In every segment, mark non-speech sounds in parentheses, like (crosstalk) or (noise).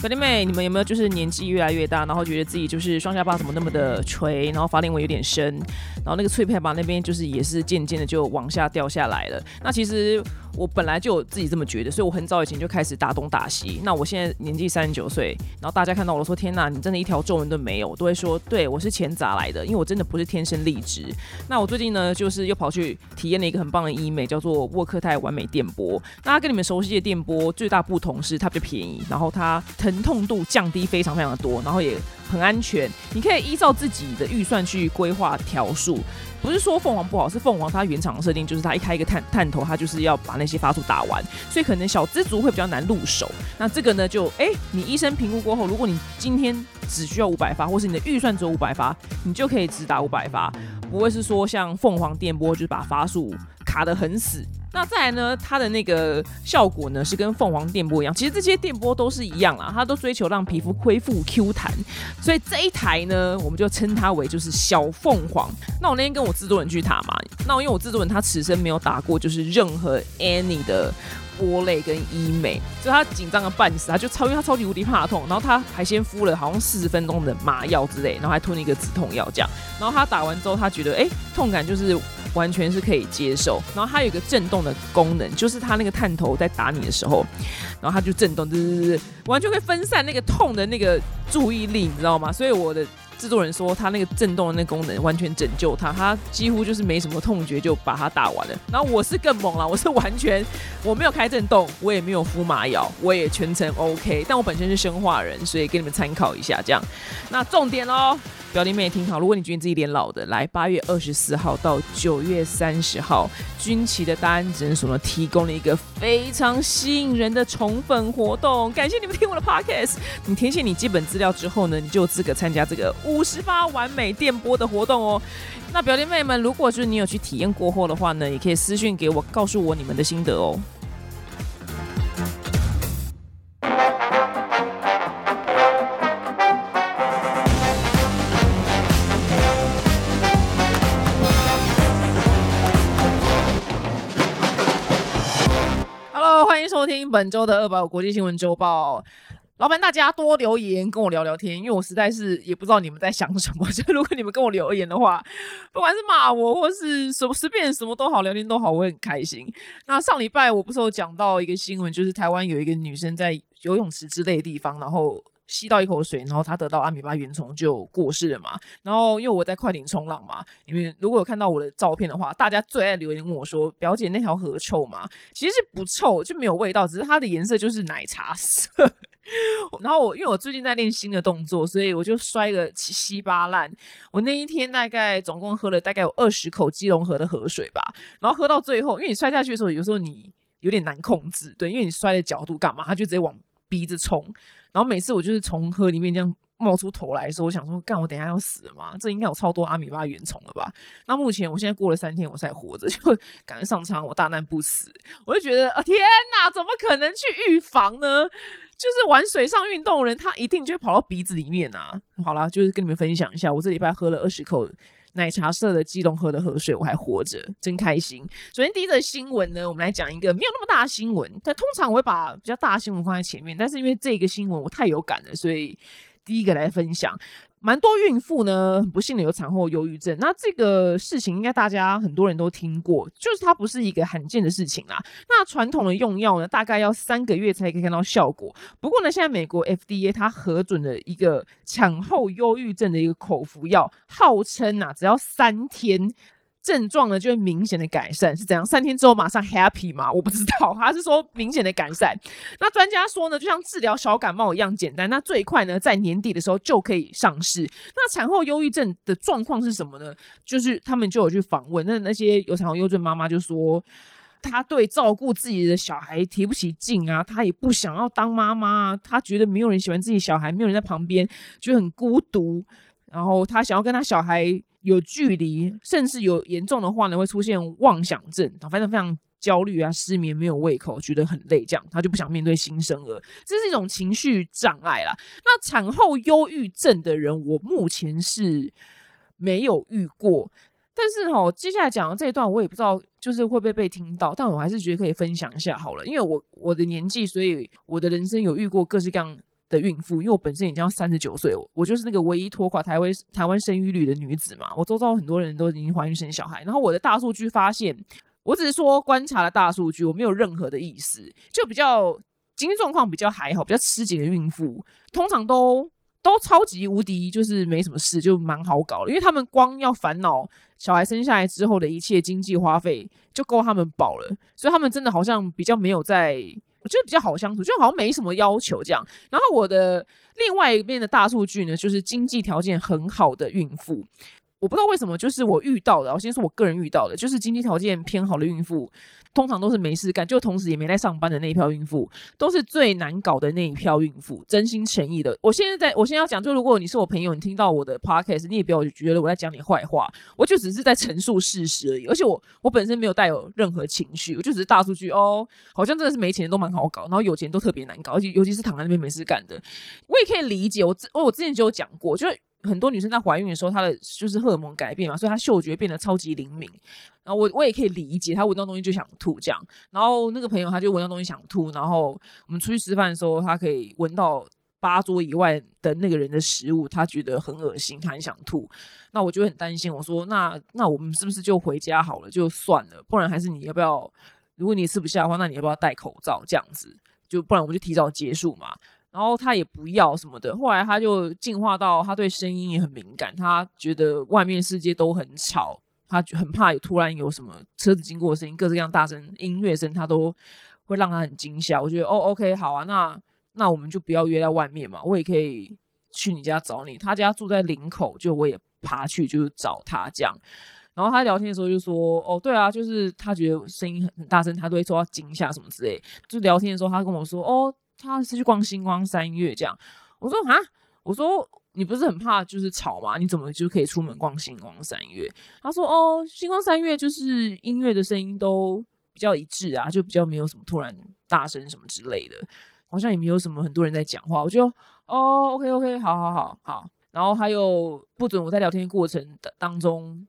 表弟妹，你们有没有就是年纪越来越大，然后觉得自己就是双下巴怎么那么的垂，然后法令纹有点深，然后那个脆片把那边就是也是渐渐的就往下掉下来了。那其实我本来就有自己这么觉得，所以我很早以前就开始打东打西。那我现在年纪三十九岁，然后大家看到我说天哪，你真的一条皱纹都没有，都会说对我是钱砸来的，因为我真的不是天生丽质。那我最近呢，就是又跑去体验了一个很棒的医美，叫做沃克泰完美电波。那它跟你们熟悉的电波最大不同是它比较便宜，然后它。疼痛度降低非常非常的多，然后也很安全。你可以依照自己的预算去规划条数，不是说凤凰不好，是凤凰它原厂设定就是它一开一个探探头，它就是要把那些发数打完，所以可能小资族会比较难入手。那这个呢，就哎，你医生评估过后，如果你今天只需要五百发，或是你的预算只有五百发，你就可以直打五百发，不会是说像凤凰电波就是把发束卡得很死。那再来呢？它的那个效果呢，是跟凤凰电波一样。其实这些电波都是一样啦，它都追求让皮肤恢复 Q 弹。所以这一台呢，我们就称它为就是小凤凰。那我那天跟我制作人去打嘛，那因为我制作人他此生没有打过就是任何 any 的波类跟医美，所以他紧张的半死，他就超因为他超级无敌怕痛，然后他还先敷了好像四十分钟的麻药之类，然后还吞了一个止痛药这样。然后他打完之后，他觉得哎，痛感就是。完全是可以接受，然后它有一个震动的功能，就是它那个探头在打你的时候，然后它就震动，对对对，完全会分散那个痛的那个注意力，你知道吗？所以我的制作人说，他那个震动的那功能完全拯救他，他几乎就是没什么痛觉就把它打完了。然后我是更猛了，我是完全我没有开震动，我也没有敷麻药，我也全程 OK。但我本身是生化人，所以给你们参考一下，这样。那重点哦。表弟妹也听好，如果你觉得自己脸老的，来八月二十四号到九月三十号，军旗的大安诊所呢提供了一个非常吸引人的宠粉活动。感谢你们听我的 podcast。你填写你基本资料之后呢，你就有资格参加这个五十八完美电波的活动哦。那表弟妹们，如果就是你有去体验过后的话呢，也可以私讯给我，告诉我你们的心得哦。本周的二百五国际新闻周报，老板大家多留言跟我聊聊天，因为我实在是也不知道你们在想什么。就如果你们跟我留言的话，不管是骂我或是什么随便什么都好，聊天都好，我会很开心。那上礼拜我不是有讲到一个新闻，就是台湾有一个女生在游泳池之类的地方，然后。吸到一口水，然后他得到阿米巴原虫就过世了嘛。然后因为我在快艇冲浪嘛，因为如果有看到我的照片的话，大家最爱留言问我说：“表姐那条河臭吗？”其实是不臭，就没有味道，只是它的颜色就是奶茶色。(laughs) 然后我因为我最近在练新的动作，所以我就摔个稀巴烂。我那一天大概总共喝了大概有二十口基隆河的河水吧。然后喝到最后，因为你摔下去的时候，有时候你有点难控制，对，因为你摔的角度干嘛，它就直接往鼻子冲。然后每次我就是从河里面这样冒出头来的时候，我想说，干我等下要死了吗？这应该有超多阿米巴原虫了吧？那目前我现在过了三天我才活着，就赶得上苍，我大难不死。我就觉得啊，天哪，怎么可能去预防呢？就是玩水上运动的人，他一定就会跑到鼻子里面啊。好啦，就是跟你们分享一下，我这礼拜喝了二十口。奶茶色的基隆河的河水，我还活着，真开心。首先第一个新闻呢，我们来讲一个没有那么大的新闻，但通常我会把比较大的新闻放在前面，但是因为这个新闻我太有感了，所以第一个来分享。蛮多孕妇呢，很不幸的有产后忧郁症。那这个事情应该大家很多人都听过，就是它不是一个罕见的事情啦。那传统的用药呢，大概要三个月才可以看到效果。不过呢，现在美国 FDA 它核准了一个产后忧郁症的一个口服药，号称啊，只要三天。症状呢就会明显的改善，是怎样？三天之后马上 happy 吗？我不知道，他是说明显的改善。那专家说呢，就像治疗小感冒一样简单。那最快呢，在年底的时候就可以上市。那产后忧郁症的状况是什么呢？就是他们就有去访问那那些有产后忧郁症妈妈，就说她对照顾自己的小孩提不起劲啊，她也不想要当妈妈，她觉得没有人喜欢自己小孩，没有人在旁边，就很孤独。然后她想要跟她小孩。有距离，甚至有严重的话呢，会出现妄想症，反正非常焦虑啊，失眠，没有胃口，觉得很累，这样他就不想面对新生儿，这是一种情绪障碍啦。那产后忧郁症的人，我目前是没有遇过，但是哈，接下来讲的这一段，我也不知道就是会不会被听到，但我还是觉得可以分享一下好了，因为我我的年纪，所以我的人生有遇过各式各样。的孕妇，因为我本身已经要三十九岁，我就是那个唯一拖垮台湾台湾生育率的女子嘛。我周遭很多人都已经怀孕生小孩，然后我的大数据发现，我只是说观察了大数据，我没有任何的意思，就比较经济状况比较还好、比较吃紧的孕妇，通常都都超级无敌，就是没什么事，就蛮好搞的，因为他们光要烦恼小孩生下来之后的一切经济花费就够他们饱了，所以他们真的好像比较没有在。我觉得比较好相处，就好像没什么要求这样。然后我的另外一边的大数据呢，就是经济条件很好的孕妇。我不知道为什么，就是我遇到的，我先说我个人遇到的，就是经济条件偏好的孕妇。通常都是没事干，就同时也没在上班的那一票孕妇，都是最难搞的那一票孕妇。真心诚意的，我现在在我现在要讲，就如果你是我朋友，你听到我的 podcast，你也不要觉得我在讲你坏话，我就只是在陈述事实而已。而且我我本身没有带有任何情绪，我就只是大数据哦，好像真的是没钱都蛮好搞，然后有钱都特别难搞，而且尤其是躺在那边没事干的，我也可以理解。我我我之前就有讲过，就是。很多女生在怀孕的时候，她的就是荷尔蒙改变嘛，所以她嗅觉变得超级灵敏。然后我我也可以理解，她闻到东西就想吐这样。然后那个朋友他就闻到东西想吐，然后我们出去吃饭的时候，他可以闻到八桌以外的那个人的食物，他觉得很恶心，他很想吐。那我就很担心，我说那那我们是不是就回家好了，就算了，不然还是你要不要？如果你吃不下的话，那你要不要戴口罩这样子？就不然我们就提早结束嘛。然后他也不要什么的，后来他就进化到他对声音也很敏感，他觉得外面世界都很吵，他很怕有突然有什么车子经过的声音，各式各样大声音乐声，他都会让他很惊吓。我觉得哦，OK，好啊，那那我们就不要约在外面嘛，我也可以去你家找你。他家住在林口，就我也爬去就是找他这样。然后他聊天的时候就说，哦，对啊，就是他觉得声音很大声，他都会受到惊吓什么之类。就聊天的时候，他跟我说，哦。他是去逛星光三月这样，我说啊，我说你不是很怕就是吵吗？你怎么就可以出门逛星光三月？他说哦，星光三月就是音乐的声音都比较一致啊，就比较没有什么突然大声什么之类的，好像也没有什么很多人在讲话。我就哦，OK OK，好好好好。然后还有不准我在聊天过程的当中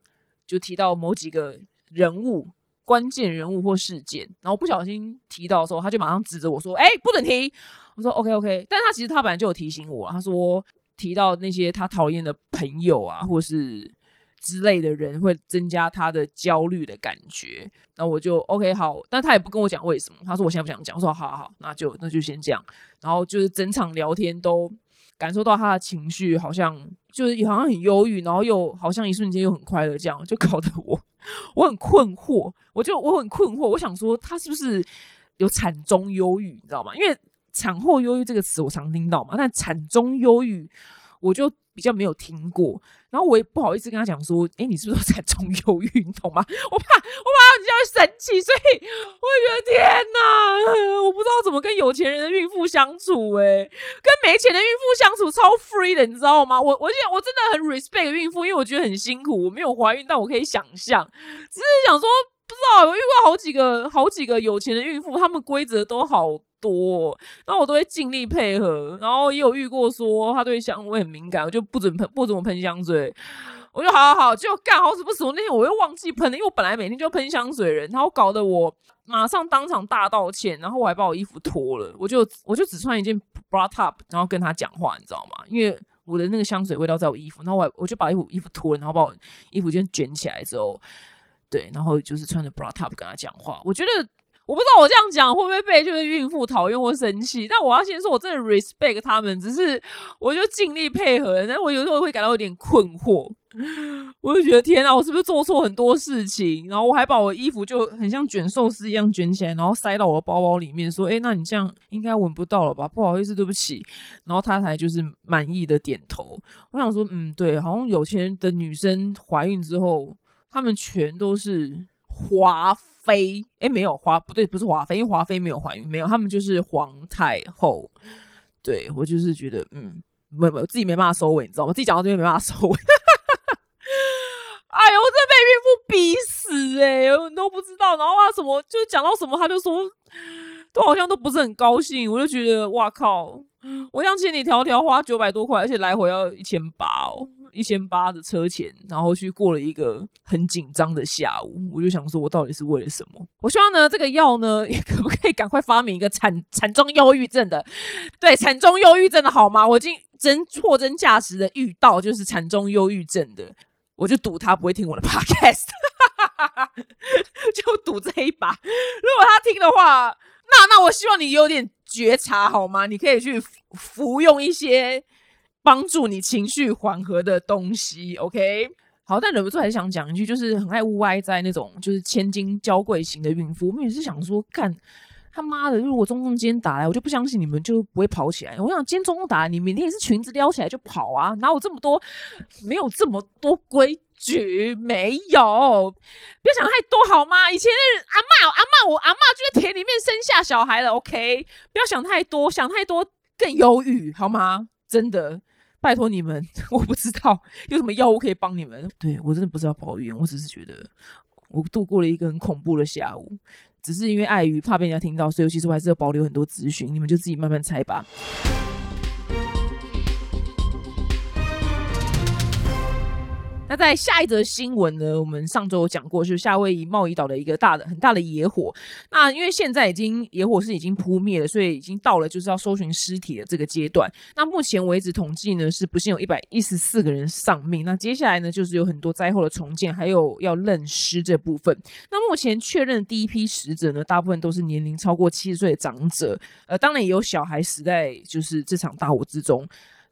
就提到某几个人物。关键人物或事件，然后不小心提到的时候，他就马上指着我说：“哎，不准提。”我说：“OK OK。”但他其实他本来就有提醒我，他说提到那些他讨厌的朋友啊，或是之类的人，会增加他的焦虑的感觉。那我就 OK 好，但他也不跟我讲为什么。他说我现在不想讲。我说好好好，那就那就先这样。然后就是整场聊天都感受到他的情绪，好像就是好像很忧郁，然后又好像一瞬间又很快乐，这样就搞得我。我很困惑，我就我很困惑，我想说他是不是有产中忧郁，你知道吗？因为产后忧郁这个词我常听到嘛，但产中忧郁我就比较没有听过。然后我也不好意思跟他讲说，哎，你是不是在中忧郁？你懂吗？我怕我怕人家会生气，所以我觉得天哪，我不知道怎么跟有钱人的孕妇相处，哎，跟没钱的孕妇相处超 free 的，你知道吗？我我现在我真的很 respect 孕妇，因为我觉得很辛苦，我没有怀孕，但我可以想象，只是想说，不知道我遇过好几个好几个有钱的孕妇，他们规则都好。多，然后我都会尽力配合，然后也有遇过说他对香味很敏感，我就不准喷，不准我喷香水，我就好好好，就干好死不死，我那天我又忘记喷了，因为我本来每天就喷香水人，然后搞得我马上当场大道歉，然后我还把我衣服脱了，我就我就只穿一件 bra top，然后跟他讲话，你知道吗？因为我的那个香水味道在我衣服，然后我我就把衣服衣服脱了，然后把我衣服就卷起来之后，对，然后就是穿着 bra top 跟他讲话，我觉得。我不知道我这样讲会不会被就是孕妇讨厌或生气，但我要先说，我真的 respect 他们，只是我就尽力配合，但我有时候会感到有点困惑，(laughs) 我就觉得天啊，我是不是做错很多事情？然后我还把我衣服就很像卷寿司一样卷起来，然后塞到我的包包里面，说：“哎，那你这样应该闻不到了吧？不好意思，对不起。”然后他才就是满意的点头。我想说，嗯，对，好像有钱的女生怀孕之后，她们全都是华。妃哎，没有华不对，不是华妃，因为华妃没有怀孕，没有，他们就是皇太后。对我就是觉得，嗯，没有，没有自己没办法收尾，你知道吗？自己讲到这边没办法收尾。(laughs) 哎呦，我真被孕妇逼死哎，都不知道。然后啊什么，就讲到什么，他就说，都好像都不是很高兴。我就觉得，哇靠！我像千里迢迢花九百多块，而且来回要一千八哦，一千八的车钱，然后去过了一个很紧张的下午。我就想说，我到底是为了什么？我希望呢，这个药呢，可不可以赶快发明一个产产中忧郁症的？对，产中忧郁症的好吗？我已经真货真价实的遇到就是产中忧郁症的，我就赌他不会听我的 (laughs) podcast，就赌这一把。如果他听的话。那那我希望你有点觉察好吗？你可以去服用一些帮助你情绪缓和的东西，OK？好，但忍不住还是想讲一句，就是很爱屋歪在那种就是千金娇贵型的孕妇，我们也是想说，看他妈的，如果中中今天打来，我就不相信你们就不会跑起来。我想今天中中打来，你明天也是裙子撩起来就跑啊，哪有这么多？没有这么多规。矩没有，别想太多好吗？以前阿妈阿妈，我阿妈就在田里面生下小孩了。OK，不要想太多，想太多更忧郁好吗？真的，拜托你们，(laughs) 我不知道有什么药物可以帮你们。对我真的不知道抱怨，我只是觉得我度过了一个很恐怖的下午，只是因为碍于怕被人家听到，所以其实我还是要保留很多资讯，你们就自己慢慢猜吧。那在下一则新闻呢？我们上周有讲过，就是夏威夷贸易岛的一个大的很大的野火。那因为现在已经野火是已经扑灭了，所以已经到了就是要搜寻尸体的这个阶段。那目前为止统计呢是不幸有一百一十四个人丧命。那接下来呢就是有很多灾后的重建，还有要认尸这部分。那目前确认第一批死者呢，大部分都是年龄超过七十岁的长者，呃，当然也有小孩死在就是这场大火之中。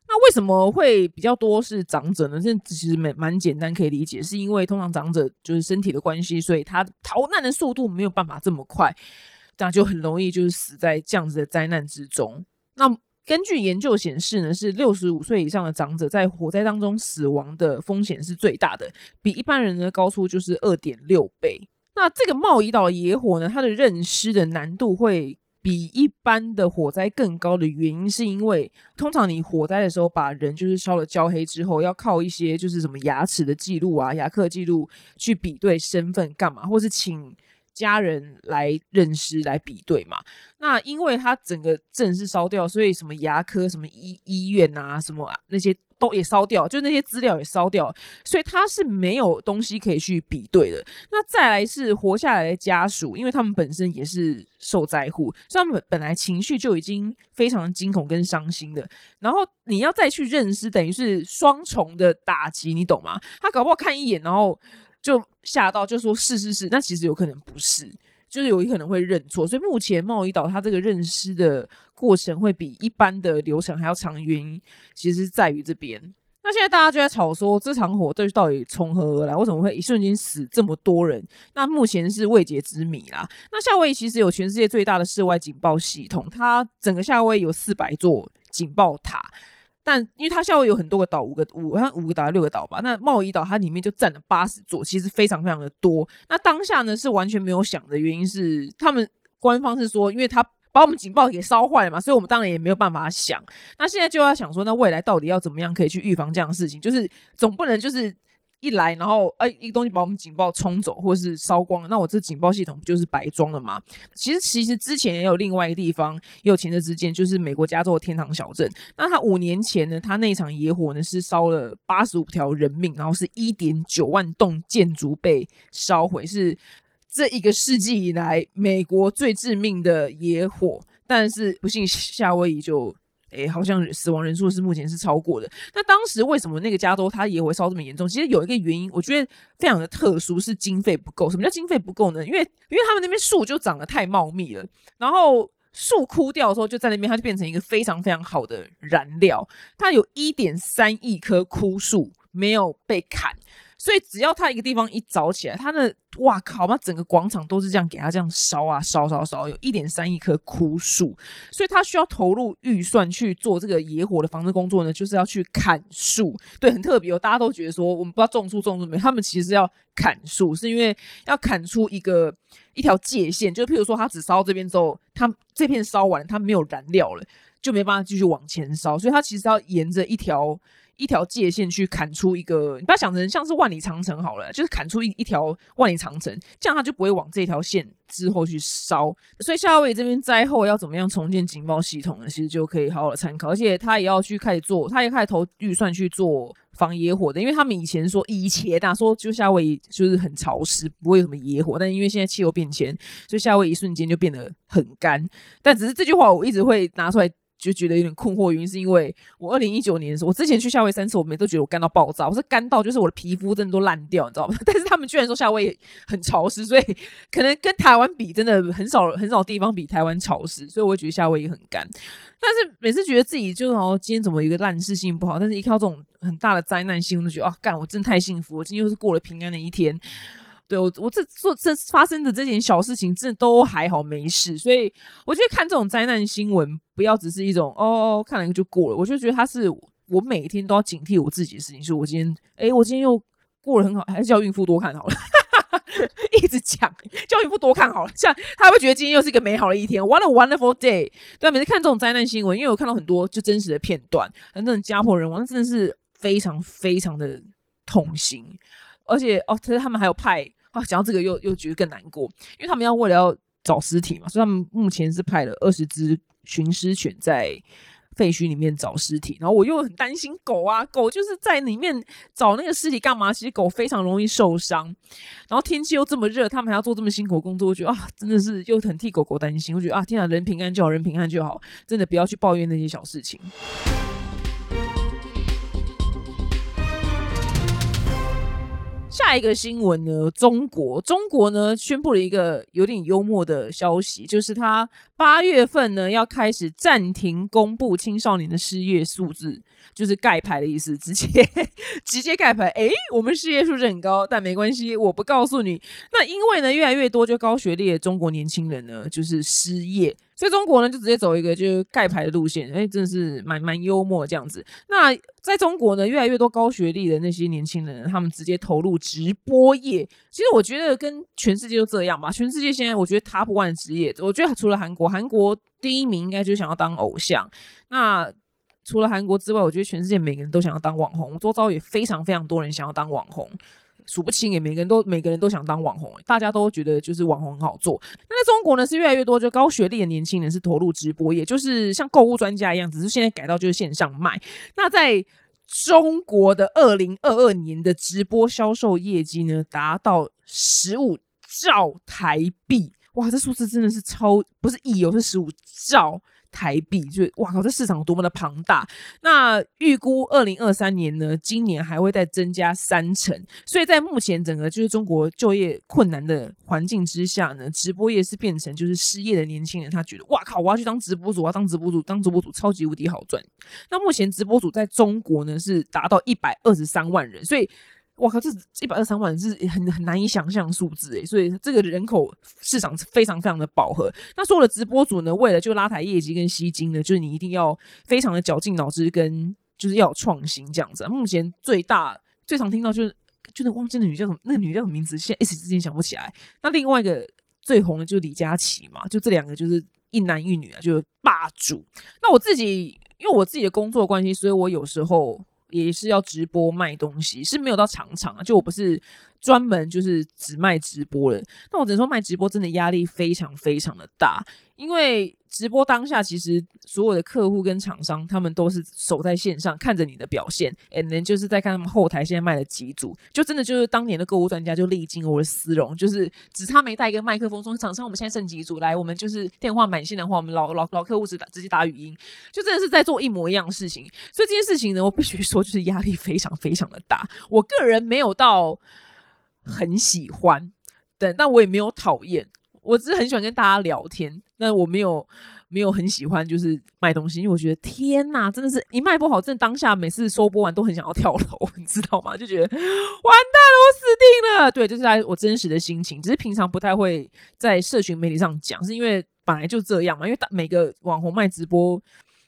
那为什么会比较多是长者呢？这其实蛮蛮简单可以理解，是因为通常长者就是身体的关系，所以他逃难的速度没有办法这么快，这样就很容易就是死在这样子的灾难之中。那根据研究显示呢，是六十五岁以上的长者在火灾当中死亡的风险是最大的，比一般人呢高出就是二点六倍。那这个贸易岛野火呢，它的认尸的难度会。比一般的火灾更高的原因，是因为通常你火灾的时候把人就是烧了焦黑之后，要靠一些就是什么牙齿的记录啊、牙科记录去比对身份干嘛，或是请家人来认尸来比对嘛。那因为它整个镇是烧掉，所以什么牙科、什么医医院啊、什么那些。都也烧掉，就那些资料也烧掉，所以他是没有东西可以去比对的。那再来是活下来的家属，因为他们本身也是受灾户，所以他们本来情绪就已经非常惊恐跟伤心的。然后你要再去认识，等于是双重的打击，你懂吗？他搞不好看一眼，然后就吓到，就说是是是，那其实有可能不是。就是有可能会认错，所以目前贸易岛它这个认尸的过程会比一般的流程还要长，原因其实是在于这边。那现在大家就在吵说这场火对到底从何而来？为什么会一瞬间死这么多人？那目前是未解之谜啦。那夏威夷其实有全世界最大的室外警报系统，它整个夏威夷有四百座警报塔。但因为它夏威有很多个岛，五个五它五个岛六个岛吧？那贸易岛它里面就占了八十座，其实非常非常的多。那当下呢是完全没有想的原因是，他们官方是说，因为它把我们警报给烧坏了嘛，所以我们当然也没有办法想。那现在就要想说，那未来到底要怎么样可以去预防这样的事情？就是总不能就是。一来，然后哎，一个东西把我们警报冲走，或是烧光，那我这警报系统不就是白装了吗？其实，其实之前也有另外一个地方也有前车之鉴，就是美国加州的天堂小镇。那他五年前呢，他那场野火呢是烧了八十五条人命，然后是一点九万栋建筑被烧毁，是这一个世纪以来美国最致命的野火。但是不幸夏威夷就。诶，好像死亡人数是目前是超过的。那当时为什么那个加州它也会烧这么严重？其实有一个原因，我觉得非常的特殊，是经费不够。什么叫经费不够呢？因为因为他们那边树就长得太茂密了，然后树枯掉的时候，就在那边它就变成一个非常非常好的燃料。它有一点三亿棵枯树没有被砍。所以只要他一个地方一着起来，他的哇靠，那整个广场都是这样给他这样烧啊烧烧烧，有一点三亿棵枯树，所以他需要投入预算去做这个野火的防治工作呢，就是要去砍树。对，很特别哦，大家都觉得说我们不知道种树种树没，他们其实要砍树，是因为要砍出一个一条界限，就譬如说它只烧这边之后，它这片烧完，它没有燃料了，就没办法继续往前烧，所以它其实要沿着一条。一条界限去砍出一个，你不要想成像是万里长城好了，就是砍出一一条万里长城，这样它就不会往这条线之后去烧。所以夏威夷这边灾后要怎么样重建警报系统呢？其实就可以好好的参考，而且他也要去开始做，他也开始投预算去做防野火的，因为他们以前说以前啊说就夏威夷就是很潮湿，不会有什么野火，但因为现在气候变迁，所以夏威夷瞬间就变得很干。但只是这句话我一直会拿出来。就觉得有点困惑，原因是因为我二零一九年的时候，我之前去夏威夷三次，我每次都觉得我干到爆炸，我是干到就是我的皮肤真的都烂掉，你知道吗？(laughs) 但是他们居然说夏威夷很潮湿，所以可能跟台湾比，真的很少很少地方比台湾潮湿，所以我会觉得夏威夷很干。但是每次觉得自己就是好，今天怎么一个烂事情不好，但是一看到这种很大的灾难新闻，就觉得啊，干，我真的太幸福，我今天又是过了平安的一天。对我，我这做这发生的这件小事情，真的都还好没事，所以我觉得看这种灾难新闻，不要只是一种哦，看了就过了。我就觉得他是我每天都要警惕我自己的事情，是我今天，哎，我今天又过得很好，还是叫孕妇多看好了，(laughs) 一直讲叫孕妇多看好了，像他会觉得今天又是一个美好的一天，What a wonderful day。对，每次看这种灾难新闻，因为我看到很多就真实的片段，那种家破人亡，真的是非常非常的痛心，而且哦，其实他们还有派。啊，讲到这个又又觉得更难过，因为他们要为了要找尸体嘛，所以他们目前是派了二十只寻尸犬在废墟里面找尸体。然后我又很担心狗啊，狗就是在里面找那个尸体干嘛？其实狗非常容易受伤。然后天气又这么热，他们还要做这么辛苦工作，我觉得啊，真的是又很替狗狗担心。我觉得啊，天啊，人平安就好，人平安就好，真的不要去抱怨那些小事情。下一个新闻呢？中国，中国呢宣布了一个有点幽默的消息，就是他八月份呢要开始暂停公布青少年的失业数字，就是盖牌的意思，直接 (laughs) 直接盖牌。诶，我们失业数字很高，但没关系，我不告诉你。那因为呢，越来越多就高学历的中国年轻人呢，就是失业。所以中国呢，就直接走一个就是盖牌的路线，哎，真的是蛮蛮幽默这样子。那在中国呢，越来越多高学历的那些年轻人，他们直接投入直播业。其实我觉得跟全世界都这样吧。全世界现在我觉得 top one 职业，我觉得除了韩国，韩国第一名应该就想要当偶像。那除了韩国之外，我觉得全世界每个人都想要当网红。周遭也非常非常多人想要当网红。数不清诶，每个人都每个人都想当网红，大家都觉得就是网红很好做。那在中国呢，是越来越多就高学历的年轻人是投入直播，也就是像购物专家一样，只是现在改到就是线上卖。那在中国的二零二二年的直播销售业绩呢，达到十五兆台币，哇，这数字真的是超不是亿哦，是十五兆。台币就哇靠，这市场多么的庞大！那预估二零二三年呢，今年还会再增加三成。所以在目前整个就是中国就业困难的环境之下呢，直播业是变成就是失业的年轻人，他觉得哇靠，我要去当直播主，我要当直播主，当直播主超级无敌好赚。那目前直播主在中国呢是达到一百二十三万人，所以。我靠，这一百二三万是很很难以想象数字诶，所以这个人口市场是非常非常的饱和。那所有的直播主呢，为了就拉抬业绩跟吸金呢，就是你一定要非常的绞尽脑汁，跟就是要创新这样子。目前最大最常听到就是就是忘记那女叫什么，那女叫什么名字，现在一时之间想不起来。那另外一个最红的就是李佳琦嘛，就这两个就是一男一女啊，就是霸主。那我自己因为我自己的工作关系，所以我有时候。也是要直播卖东西，是没有到场场啊，就我不是专门就是只卖直播的，那我只能说卖直播真的压力非常非常的大，因为。直播当下，其实所有的客户跟厂商，他们都是守在线上看着你的表现，and then 就是在看他们后台现在卖了几组，就真的就是当年的购物专家就历经我的丝绒，就是只差没带一个麦克风说厂商我们现在剩几组来，我们就是电话满线的话，我们老老老客户直打直接打语音，就真的是在做一模一样的事情，所以这件事情呢，我必须说就是压力非常非常的大，我个人没有到很喜欢，对，但我也没有讨厌。我只是很喜欢跟大家聊天，那我没有没有很喜欢就是卖东西，因为我觉得天哪，真的是一卖不好，真的当下每次收播完都很想要跳楼，(laughs) 你知道吗？就觉得完蛋了，我死定了。对，就是我真实的心情，只是平常不太会在社群媒体上讲，是因为本来就这样嘛。因为每个网红卖直播，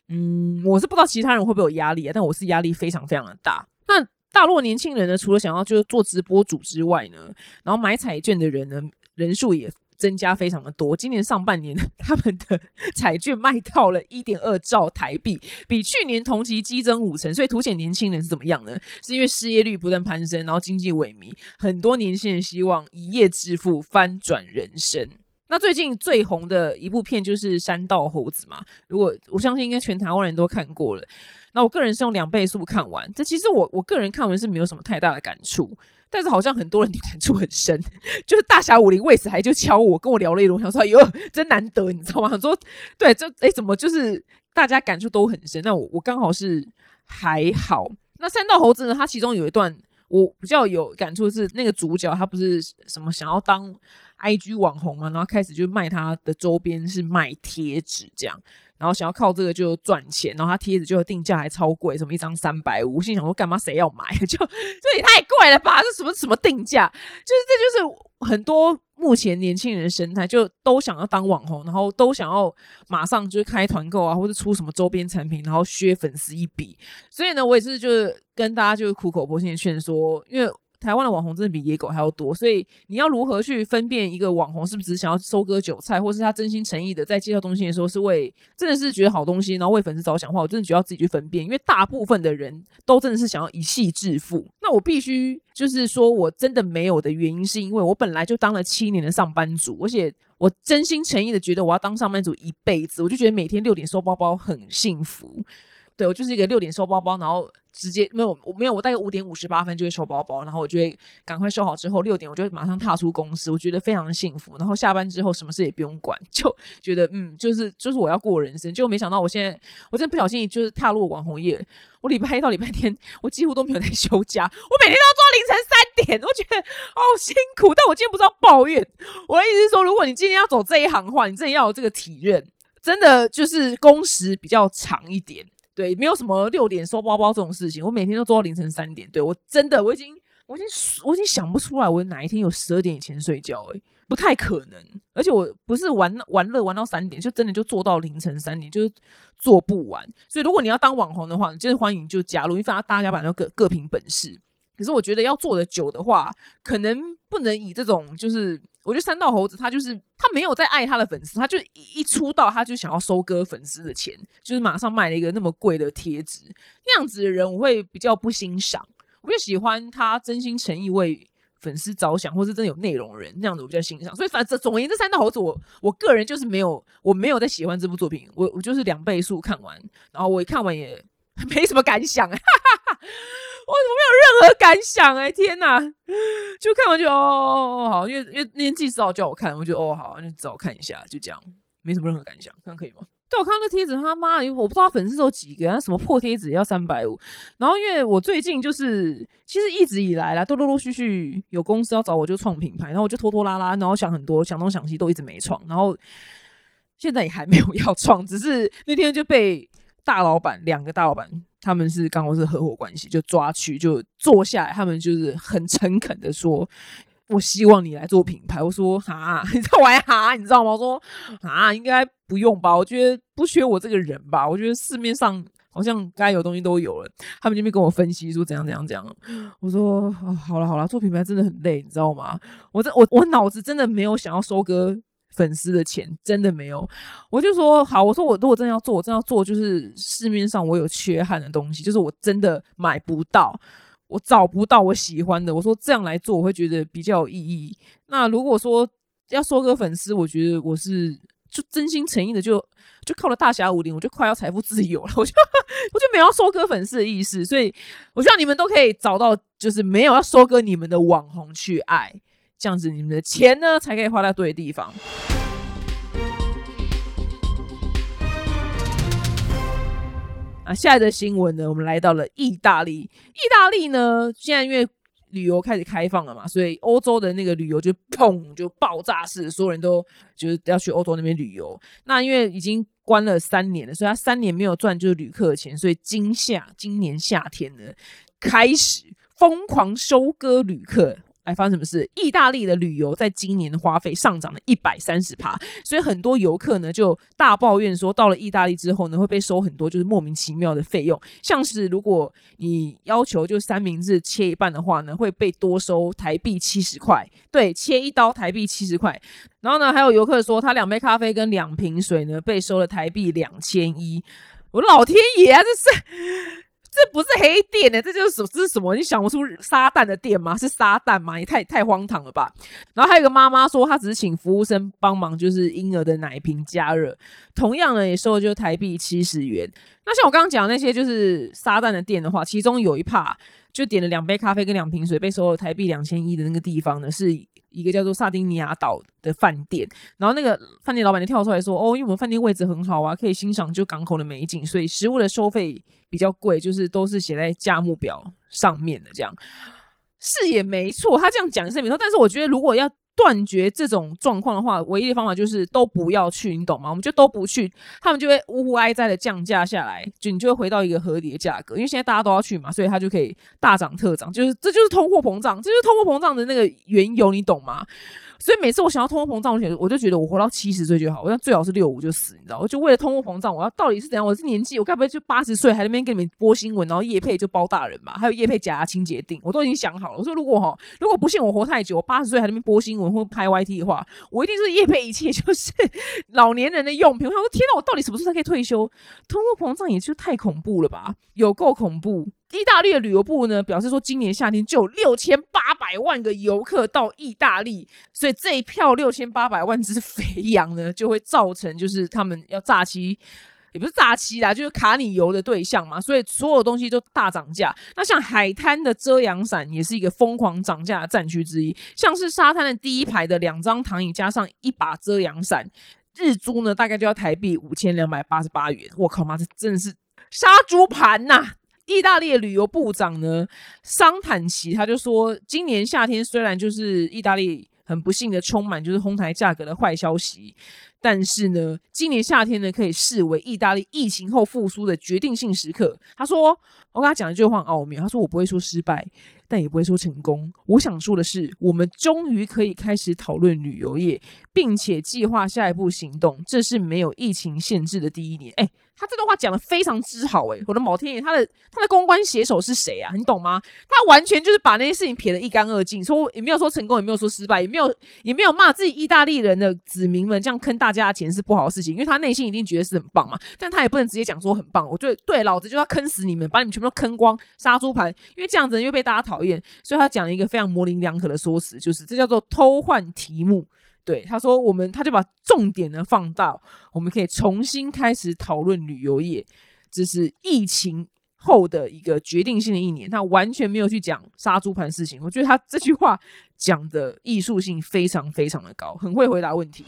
嗯，我是不知道其他人会不会有压力啊，但我是压力非常非常的大。那大陆年轻人呢，除了想要就是做直播主之外呢，然后买彩券的人呢，人数也。增加非常的多。今年上半年他们的彩券卖到了一点二兆台币，比去年同期激增五成。所以凸显年轻人是怎么样呢？是因为失业率不断攀升，然后经济萎靡，很多年轻人希望一夜致富，翻转人生。那最近最红的一部片就是《山道猴子》嘛，如果我相信应该全台湾人都看过了。那我个人是用两倍速看完，这其实我我个人看完是没有什么太大的感触，但是好像很多人感触很深，(laughs) 就是大侠武林为此还就敲我跟我聊了一轮，想说哟真难得，你知道吗？说对，这哎怎么就是大家感触都很深，那我我刚好是还好。那三道猴子呢？它其中有一段我比较有感触是那个主角他不是什么想要当。I G 网红嘛，然后开始就卖他的周边，是卖贴纸这样，然后想要靠这个就赚钱，然后他贴子就定价还超贵，什么一张三百五，心想说干嘛谁要买？(laughs) 就这也太贵了吧？这什么什么定价？就是这就是很多目前年轻人的生态，就都想要当网红，然后都想要马上就是开团购啊，或者出什么周边产品，然后削粉丝一笔。所以呢，我也是就是跟大家就是苦口婆心的劝说，因为。台湾的网红真的比野狗还要多，所以你要如何去分辨一个网红是不是只想要收割韭菜，或是他真心诚意的在介绍东西的时候是为真的是觉得好东西，然后为粉丝着想的话，我真的觉得要自己去分辨，因为大部分的人都真的是想要一夕致富。那我必须就是说我真的没有的原因，是因为我本来就当了七年的上班族，而且我真心诚意的觉得我要当上班族一辈子，我就觉得每天六点收包包很幸福。对我就是一个六点收包包，然后。直接没有，我没有，我大概五点五十八分就会收包包，然后我就会赶快收好之后，六点我就会马上踏出公司，我觉得非常的幸福。然后下班之后什么事也不用管，(laughs) 就觉得嗯，就是就是我要过人生。结果没想到我现在，我真的不小心就是踏入网红业。我礼拜一到礼拜天，我几乎都没有在休假，我每天都要做到凌晨三点，我觉得好辛苦。但我今天不知道抱怨，我的意思是说，如果你今天要走这一行的话，你真的要有这个体认，真的就是工时比较长一点。对，没有什么六点收包包这种事情，我每天都做到凌晨三点。对我真的，我已经，我已经，我已经想不出来，我哪一天有十二点以前睡觉，诶，不太可能。而且我不是玩玩乐玩到三点，就真的就做到凌晨三点，就是做不完。所以如果你要当网红的话，就是欢迎就加入，因为大家反正各各凭本事。可是我觉得要做的久的话，可能不能以这种就是。我觉得三道猴子他就是他没有在爱他的粉丝，他就一出道他就想要收割粉丝的钱，就是马上卖了一个那么贵的贴纸，那样子的人我会比较不欣赏。我就喜欢他真心诚意为粉丝着想，或是真的有内容人那样子，我比较欣赏。所以反正总而言之，三道猴子我我个人就是没有我没有在喜欢这部作品，我我就是两倍速看完，然后我一看完也 (laughs) 没什么感想。哈哈我怎么没有任何感想哎！天哪，就看完就哦哦哦好，因为因为那天季少叫我看，我就哦好，就找我看一下，就这样，没什么任何感想，看可以吗？对我看那贴纸，他妈，我不知道粉丝有几个，那什么破贴纸要三百五。然后因为我最近就是其实一直以来啦，都陆陆续续有公司要找我就创品牌，然后我就拖拖拉拉，然后想很多，想东想西都一直没创，然后现在也还没有要创，只是那天就被大老板两个大老板。他们是刚好是合伙关系，就抓去就坐下来，他们就是很诚恳的说：“我希望你来做品牌。”我说：“哈，(laughs) 你在玩哈，你知道吗？”我说：“啊，应该不用吧？我觉得不缺我这个人吧？我觉得市面上好像该有东西都有了。”他们这边跟我分析说怎样怎样怎样。我说：“哦，好了好了，做品牌真的很累，你知道吗？我这我我脑子真的没有想要收割。”粉丝的钱真的没有，我就说好，我说我如果真的要做，我真要做，就是市面上我有缺憾的东西，就是我真的买不到，我找不到我喜欢的。我说这样来做，我会觉得比较有意义。那如果说要收割粉丝，我觉得我是就真心诚意的，就就靠了大侠武林，我就快要财富自由了，我就我就没有要收割粉丝的意思。所以我希望你们都可以找到，就是没有要收割你们的网红去爱。这样子，你们的钱呢才可以花在对的地方。啊，下一则新闻呢，我们来到了意大利。意大利呢，现在因为旅游开始开放了嘛，所以欧洲的那个旅游就砰就爆炸式，所有人都就是要去欧洲那边旅游。那因为已经关了三年了，所以他三年没有赚就是旅客的钱，所以今夏今年夏天呢，开始疯狂收割旅客。哎，发生什么事？意大利的旅游在今年的花费上涨了一百三十趴，所以很多游客呢就大抱怨说，到了意大利之后呢，会被收很多就是莫名其妙的费用，像是如果你要求就三明治切一半的话呢，会被多收台币七十块，对，切一刀台币七十块。然后呢，还有游客说，他两杯咖啡跟两瓶水呢，被收了台币两千一。我老天爷啊，这是！这不是黑店呢，这就是什这是什么？你想不出撒旦的店吗？是撒旦吗？也太太荒唐了吧！然后还有个妈妈说，她只是请服务生帮忙，就是婴儿的奶瓶加热，同样呢也收了就台币七十元。那像我刚刚讲那些就是撒旦的店的话，其中有一帕就点了两杯咖啡跟两瓶水，被收了台币两千一的那个地方呢，是一个叫做萨丁尼亚岛的饭店。然后那个饭店老板就跳出来说：“哦，因为我们饭店位置很好啊，可以欣赏就港口的美景，所以食物的收费。”比较贵，就是都是写在价目表上面的，这样是也没错。他这样讲是没错，但是我觉得如果要断绝这种状况的话，唯一的方法就是都不要去，你懂吗？我们就都不去，他们就会呜呼哀哉的降价下来，就你就会回到一个合理的价格。因为现在大家都要去嘛，所以它就可以大涨特涨，就是这就是通货膨胀，这就是通货膨胀的那个缘由，你懂吗？所以每次我想要通货膨胀，我觉我就觉得我活到七十岁就好，我最好是六五就死，你知道？我就为了通货膨胀，我要到底是怎样？我是年纪，我该不会就八十岁还在那边跟你们播新闻，然后叶配就包大人嘛？还有叶配假牙清洁定，我都已经想好了。我说如果哈，如果不信我活太久，我八十岁还在那边播新闻或拍 YT 的话，我一定是叶配一切就是 (laughs) 老年人的用品。我想说天哪，我到底什么时候才可以退休？通货膨胀也就太恐怖了吧，有够恐怖。意大利的旅游部呢表示说，今年夏天就有六千八百万个游客到意大利，所以这一票六千八百万只肥羊呢，就会造成就是他们要诈欺，也不是诈欺啦，就是卡你油的对象嘛，所以所有东西都大涨价。那像海滩的遮阳伞也是一个疯狂涨价的战区之一，像是沙滩的第一排的两张躺椅加上一把遮阳伞，日租呢大概就要台币五千两百八十八元。我靠妈，这真的是杀猪盘呐！意大利的旅游部长呢，桑坦奇他就说，今年夏天虽然就是意大利很不幸的充满就是哄抬价格的坏消息，但是呢，今年夏天呢可以视为意大利疫情后复苏的决定性时刻。他说，我跟他讲一句话奥妙，他说我不会说失败，但也不会说成功。我想说的是，我们终于可以开始讨论旅游业，并且计划下一步行动。这是没有疫情限制的第一年。哎。他这段话讲的非常之好，诶，我的老天爷，他的他的公关写手是谁啊？你懂吗？他完全就是把那些事情撇得一干二净，说也没有说成功，也没有说失败，也没有也没有骂自己意大利人的子民们这样坑大家的钱是不好的事情，因为他内心一定觉得是很棒嘛，但他也不能直接讲说很棒。我觉得对，老子就要坑死你们，把你们全部都坑光，杀猪盘，因为这样子又被大家讨厌，所以他讲了一个非常模棱两可的说辞，就是这叫做偷换题目。对，他说我们他就把重点呢放到，我们可以重新开始讨论旅游业，这是疫情后的一个决定性的一年。他完全没有去讲杀猪盘事情，我觉得他这句话讲的艺术性非常非常的高，很会回答问题。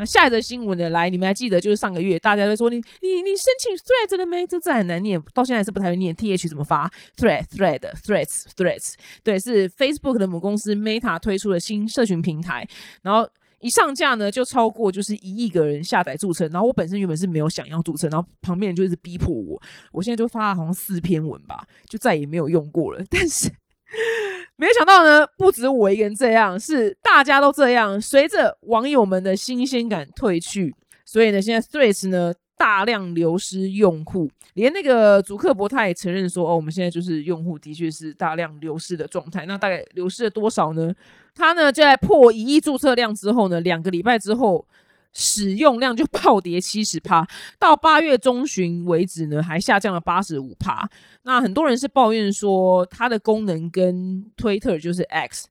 那下一则新闻呢？来，你们还记得就是上个月大家都说你你你申请 thread 了没？这字很难念，到现在是不太会念。T H 怎么发？Thread Thread Threads Threads，对，是 Facebook 的母公司 Meta 推出的新社群平台。然后一上架呢，就超过就是一亿个人下载注册。然后我本身原本是没有想要注册，然后旁边人就一直逼迫我。我现在就发了好像四篇文吧，就再也没有用过了。但是。(laughs) 没想到呢，不止我一个人这样，是大家都这样。随着网友们的新鲜感退去，所以呢，现在 Threads 呢大量流失用户，连那个主客博他也承认说，哦，我们现在就是用户的确是大量流失的状态。那大概流失了多少呢？他呢就在破一亿注册量之后呢，两个礼拜之后。使用量就暴跌七十趴，到八月中旬为止呢，还下降了八十五趴。那很多人是抱怨说，它的功能跟 Twitter 就是 X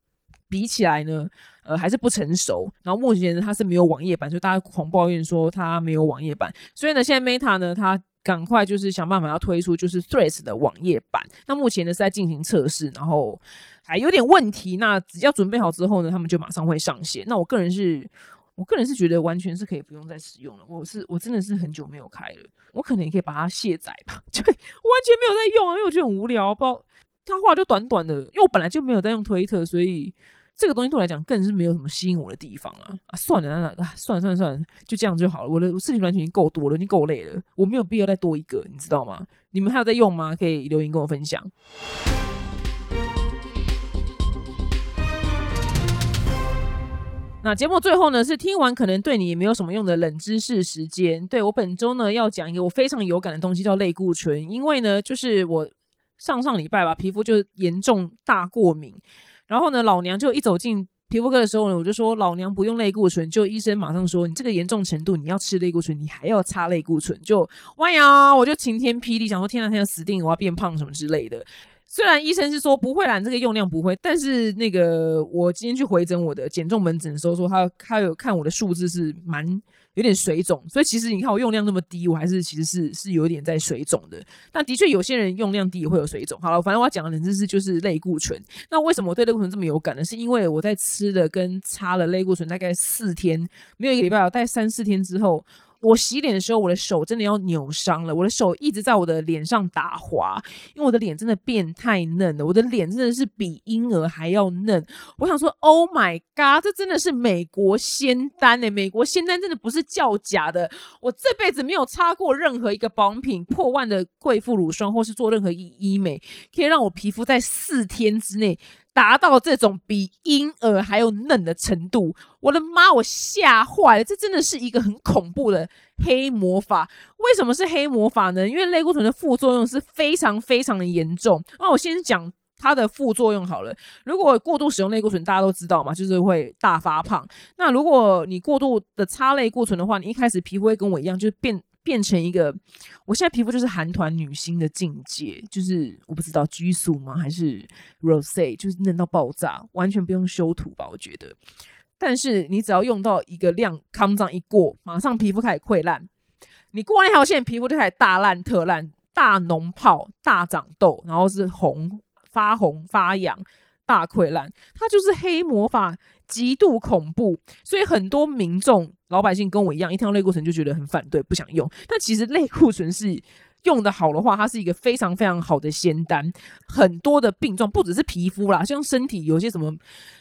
比起来呢，呃，还是不成熟。然后目前呢，它是没有网页版，所以大家狂抱怨说它没有网页版。所以呢，现在 Meta 呢，它赶快就是想办法要推出就是 Threads 的网页版。那目前呢是在进行测试，然后还有点问题。那只要准备好之后呢，他们就马上会上线。那我个人是。我个人是觉得完全是可以不用再使用了。我是我真的是很久没有开了，我可能也可以把它卸载吧。(laughs) 就完全没有在用啊，因为我觉得很无聊。不知道他话就短短的，因为我本来就没有在用推特，所以这个东西对我来讲更是没有什么吸引我的地方啊啊！算了，那啊，算了算了算了，就这样就好了。我的事情完全已经够多了，已经够累了，我没有必要再多一个，你知道吗？你们还有在用吗？可以留言跟我分享。那节目最后呢，是听完可能对你也没有什么用的冷知识时间。对我本周呢要讲一个我非常有感的东西，叫类固醇。因为呢，就是我上上礼拜吧，皮肤就严重大过敏，然后呢，老娘就一走进皮肤科的时候呢，我就说老娘不用类固醇，就医生马上说你这个严重程度，你要吃类固醇，你还要擦类固醇，就哇呀，我就晴天霹雳，想说天哪天哪死定我要变胖什么之类的。虽然医生是说不会啦，这个用量不会，但是那个我今天去回诊我的减重门诊的时候，说他他有看我的数字是蛮有点水肿，所以其实你看我用量那么低，我还是其实是是有点在水肿的。但的确有些人用量低也会有水肿。好了，反正我要讲的冷知识就是类固醇。那为什么我对类固醇这么有感呢？是因为我在吃的跟擦了类固醇大概四天，没有一个礼拜，大概三四天之后。我洗脸的时候，我的手真的要扭伤了。我的手一直在我的脸上打滑，因为我的脸真的变太嫩了。我的脸真的是比婴儿还要嫩。我想说，Oh my god，这真的是美国仙丹诶！美国仙丹真的不是叫假的。我这辈子没有擦过任何一个保养品，破万的贵妇乳霜，或是做任何医医美，可以让我皮肤在四天之内。达到这种比婴儿还要嫩的程度，我的妈！我吓坏了，这真的是一个很恐怖的黑魔法。为什么是黑魔法呢？因为类固醇的副作用是非常非常的严重。那我先讲它的副作用好了。如果过度使用类固醇，大家都知道嘛，就是会大发胖。那如果你过度的擦类固醇的话，你一开始皮肤会跟我一样，就是变。变成一个，我现在皮肤就是韩团女星的境界，就是我不知道激素吗，还是 rose，就是嫩到爆炸，完全不用修图吧？我觉得。但是你只要用到一个量，康脏一过，马上皮肤开始溃烂。你过完一条线，皮肤就开始大烂特烂，大脓泡、大长痘，然后是红、发红、发痒、大溃烂，它就是黑魔法。极度恐怖，所以很多民众、老百姓跟我一样，一听到类固醇就觉得很反对，不想用。但其实类固醇是用的好的话，它是一个非常非常好的仙丹。很多的病状不只是皮肤啦，像身体有些什么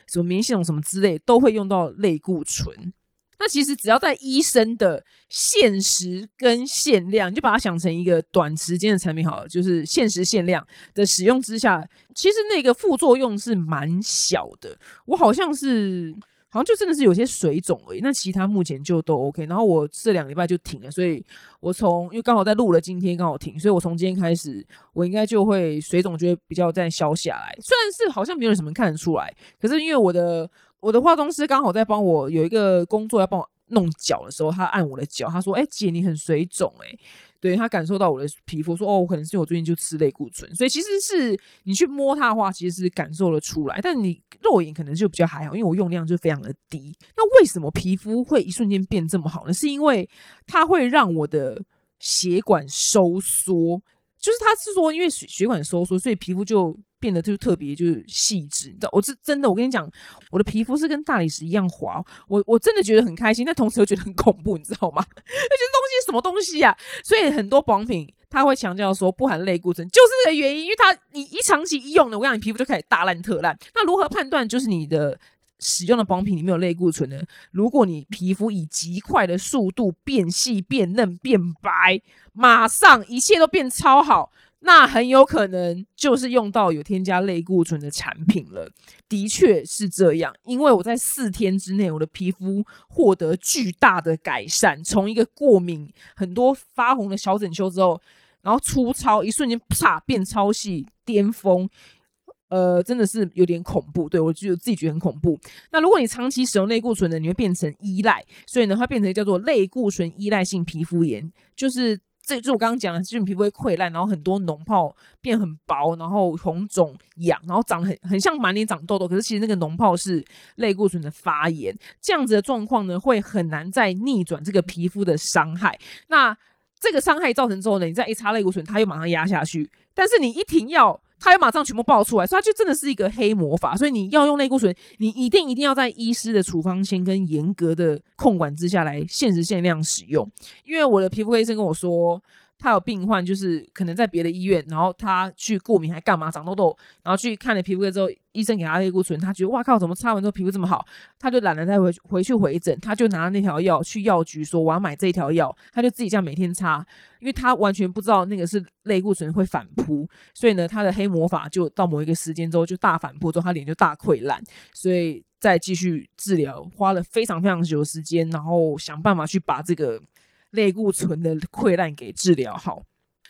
什么免疫系统什么之类，都会用到类固醇。那其实只要在医生的限时跟限量，你就把它想成一个短时间的产品好了，就是限时限量的使用之下，其实那个副作用是蛮小的。我好像是好像就真的是有些水肿而已，那其他目前就都 OK。然后我这两礼拜就停了，所以我从因为刚好在录了今天刚好停，所以我从今天开始我应该就会水肿就会比较再消下来。虽然是好像没有什么看得出来，可是因为我的。我的化妆师刚好在帮我有一个工作要帮我弄脚的时候，他按我的脚，他说：“哎，姐，你很水肿。”哎，对他感受到我的皮肤，说：“哦，可能是我最近就吃类固醇。”所以其实是你去摸它的话，其实是感受了出来，但你肉眼可能就比较还好，因为我用量就非常的低。那为什么皮肤会一瞬间变这么好呢？是因为它会让我的血管收缩，就是他是说，因为血血管收缩，所以皮肤就。变得就特别就是细致，你知道，我是真的，我跟你讲，我的皮肤是跟大理石一样滑，我我真的觉得很开心，但同时又觉得很恐怖，你知道吗？(laughs) 那些东西什么东西呀？所以很多保养品它会强调说不含类固醇，就是这个原因，因为它你一长期一用呢，我讲你皮肤就开始大烂特烂。那如何判断就是你的使用的保养品里面有类固醇呢？如果你皮肤以极快的速度变细、变嫩、变白，马上一切都变超好。那很有可能就是用到有添加类固醇的产品了，的确是这样。因为我在四天之内，我的皮肤获得巨大的改善，从一个过敏、很多发红的小疹丘之后，然后粗糙，一瞬间啪变超细，巅峰，呃，真的是有点恐怖。对我就自己觉得很恐怖。那如果你长期使用类固醇呢，你会变成依赖，所以呢，它变成叫做类固醇依赖性皮肤炎，就是。这就我刚刚讲的，就是皮肤会溃烂，然后很多脓泡变很薄，然后红肿痒，然后长很很像满脸长痘痘。可是其实那个脓泡是类固醇的发炎，这样子的状况呢，会很难再逆转这个皮肤的伤害。那这个伤害造成之后呢，你再一擦类固醇，它又马上压下去。但是你一停药。它又马上全部爆出来，所以它就真的是一个黑魔法。所以你要用类固醇，你一定一定要在医师的处方签跟严格的控管之下来限时限量使用。因为我的皮肤科医生跟我说，他有病患，就是可能在别的医院，然后他去过敏还干嘛长痘痘，然后去看了皮肤科之后，医生给他类固醇，他觉得哇靠，怎么擦完之后皮肤这么好，他就懒得再回回去回诊，他就拿那条药去药局说我要买这条药，他就自己这样每天擦，因为他完全不知道那个是类固醇会反扑，所以呢，他的黑魔法就到某一个时间之后就大反扑，之后他脸就大溃烂，所以再继续治疗，花了非常非常久的时间，然后想办法去把这个。类固醇的溃烂给治疗好，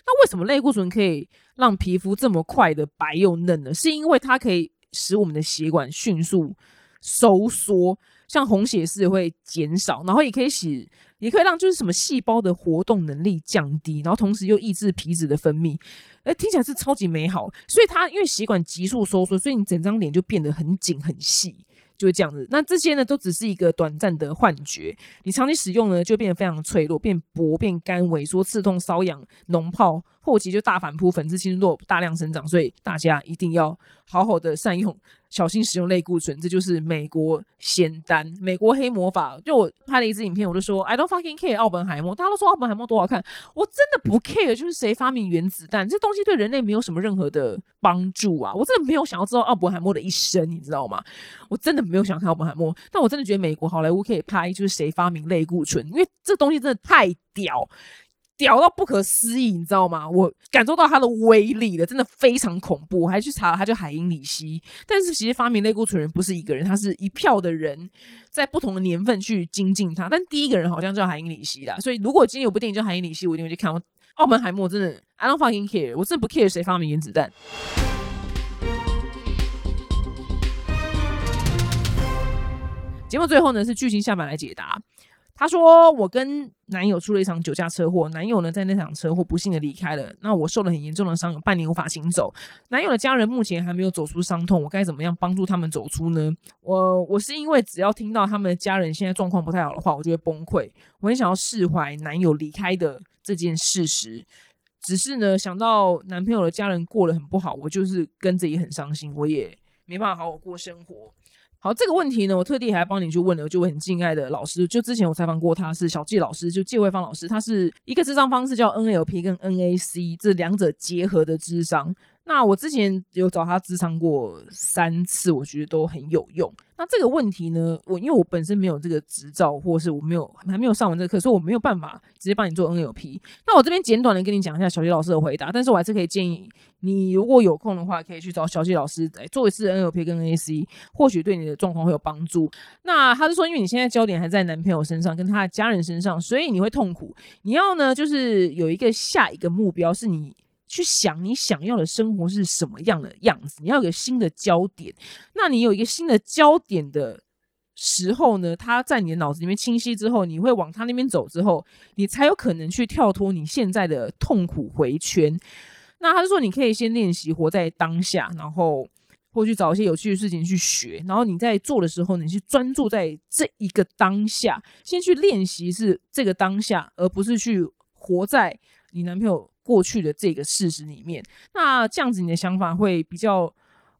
那为什么类固醇可以让皮肤这么快的白又嫩呢？是因为它可以使我们的血管迅速收缩，像红血丝会减少，然后也可以使也可以让就是什么细胞的活动能力降低，然后同时又抑制皮脂的分泌，哎，听起来是超级美好。所以它因为血管急速收缩，所以你整张脸就变得很紧很细。就是这样子，那这些呢都只是一个短暂的幻觉。你长期使用呢，就变得非常脆弱，变薄、变干、萎缩、刺痛、瘙痒、脓泡，后期就大反扑，粉刺、青春痘大量生长。所以大家一定要好好的善用。小心使用类固醇，这就是美国仙丹，美国黑魔法。就我拍了一支影片，我就说 I don't fucking care 奥本海默，大家都说奥本海默多好看，我真的不 care，就是谁发明原子弹，这东西对人类没有什么任何的帮助啊！我真的没有想要知道奥本海默的一生，你知道吗？我真的没有想看奥本海默，但我真的觉得美国好莱坞可以拍，就是谁发明类固醇，因为这东西真的太屌。屌到不可思议，你知道吗？我感受到它的威力了，真的非常恐怖。我还去查了，它叫海因里希。但是其实发明类固醇人不是一个人，他是一票的人在不同的年份去精进它。但第一个人好像叫海因里希啦。所以如果今天有部电影叫海因里希，我一定会去看。澳门海默真的，I don't fucking care，我真的不 care 谁发明原子弹。节目最后呢，是剧情下面来解答。他说：“我跟男友出了一场酒驾车祸，男友呢在那场车祸不幸的离开了。那我受了很严重的伤，有半年无法行走。男友的家人目前还没有走出伤痛，我该怎么样帮助他们走出呢？我我是因为只要听到他们的家人现在状况不太好的话，我就会崩溃。我很想要释怀男友离开的这件事实，只是呢想到男朋友的家人过得很不好，我就是跟着也很伤心，我也没办法好好过生活。”好，这个问题呢，我特地还帮你去问了，就我很敬爱的老师，就之前我采访过他，是小纪老师，就纪慧芳老师，他是一个智商方式叫 NLP 跟 NAC 这两者结合的智商。那我之前有找他咨商过三次，我觉得都很有用。那这个问题呢，我因为我本身没有这个执照，或是我没有还没有上完这个课，所以我没有办法直接帮你做 NLP。那我这边简短的跟你讲一下小杰老师的回答，但是我还是可以建议你，如果有空的话，可以去找小杰老师来做一次 NLP 跟 NAC，或许对你的状况会有帮助。那他是说，因为你现在焦点还在男朋友身上，跟他的家人身上，所以你会痛苦。你要呢，就是有一个下一个目标，是你。去想你想要的生活是什么样的样子，你要有个新的焦点。那你有一个新的焦点的时候呢，它在你的脑子里面清晰之后，你会往他那边走之后，你才有可能去跳脱你现在的痛苦回圈。那他就说，你可以先练习活在当下，然后或去找一些有趣的事情去学，然后你在做的时候，你去专注在这一个当下，先去练习是这个当下，而不是去活在你男朋友。过去的这个事实里面，那这样子你的想法会比较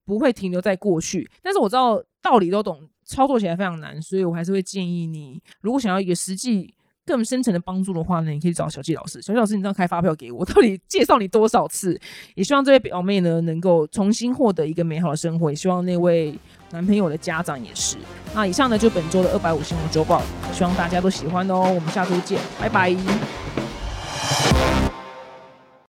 不会停留在过去。但是我知道道理都懂，操作起来非常难，所以我还是会建议你，如果想要一个实际更深层的帮助的话呢，你可以找小季老师。小季老师，你这样开发票给我，到底介绍你多少次？也希望这位表妹呢能够重新获得一个美好的生活，也希望那位男朋友的家长也是。那以上呢就本周的二百五新闻周报，希望大家都喜欢哦。我们下周见，拜拜。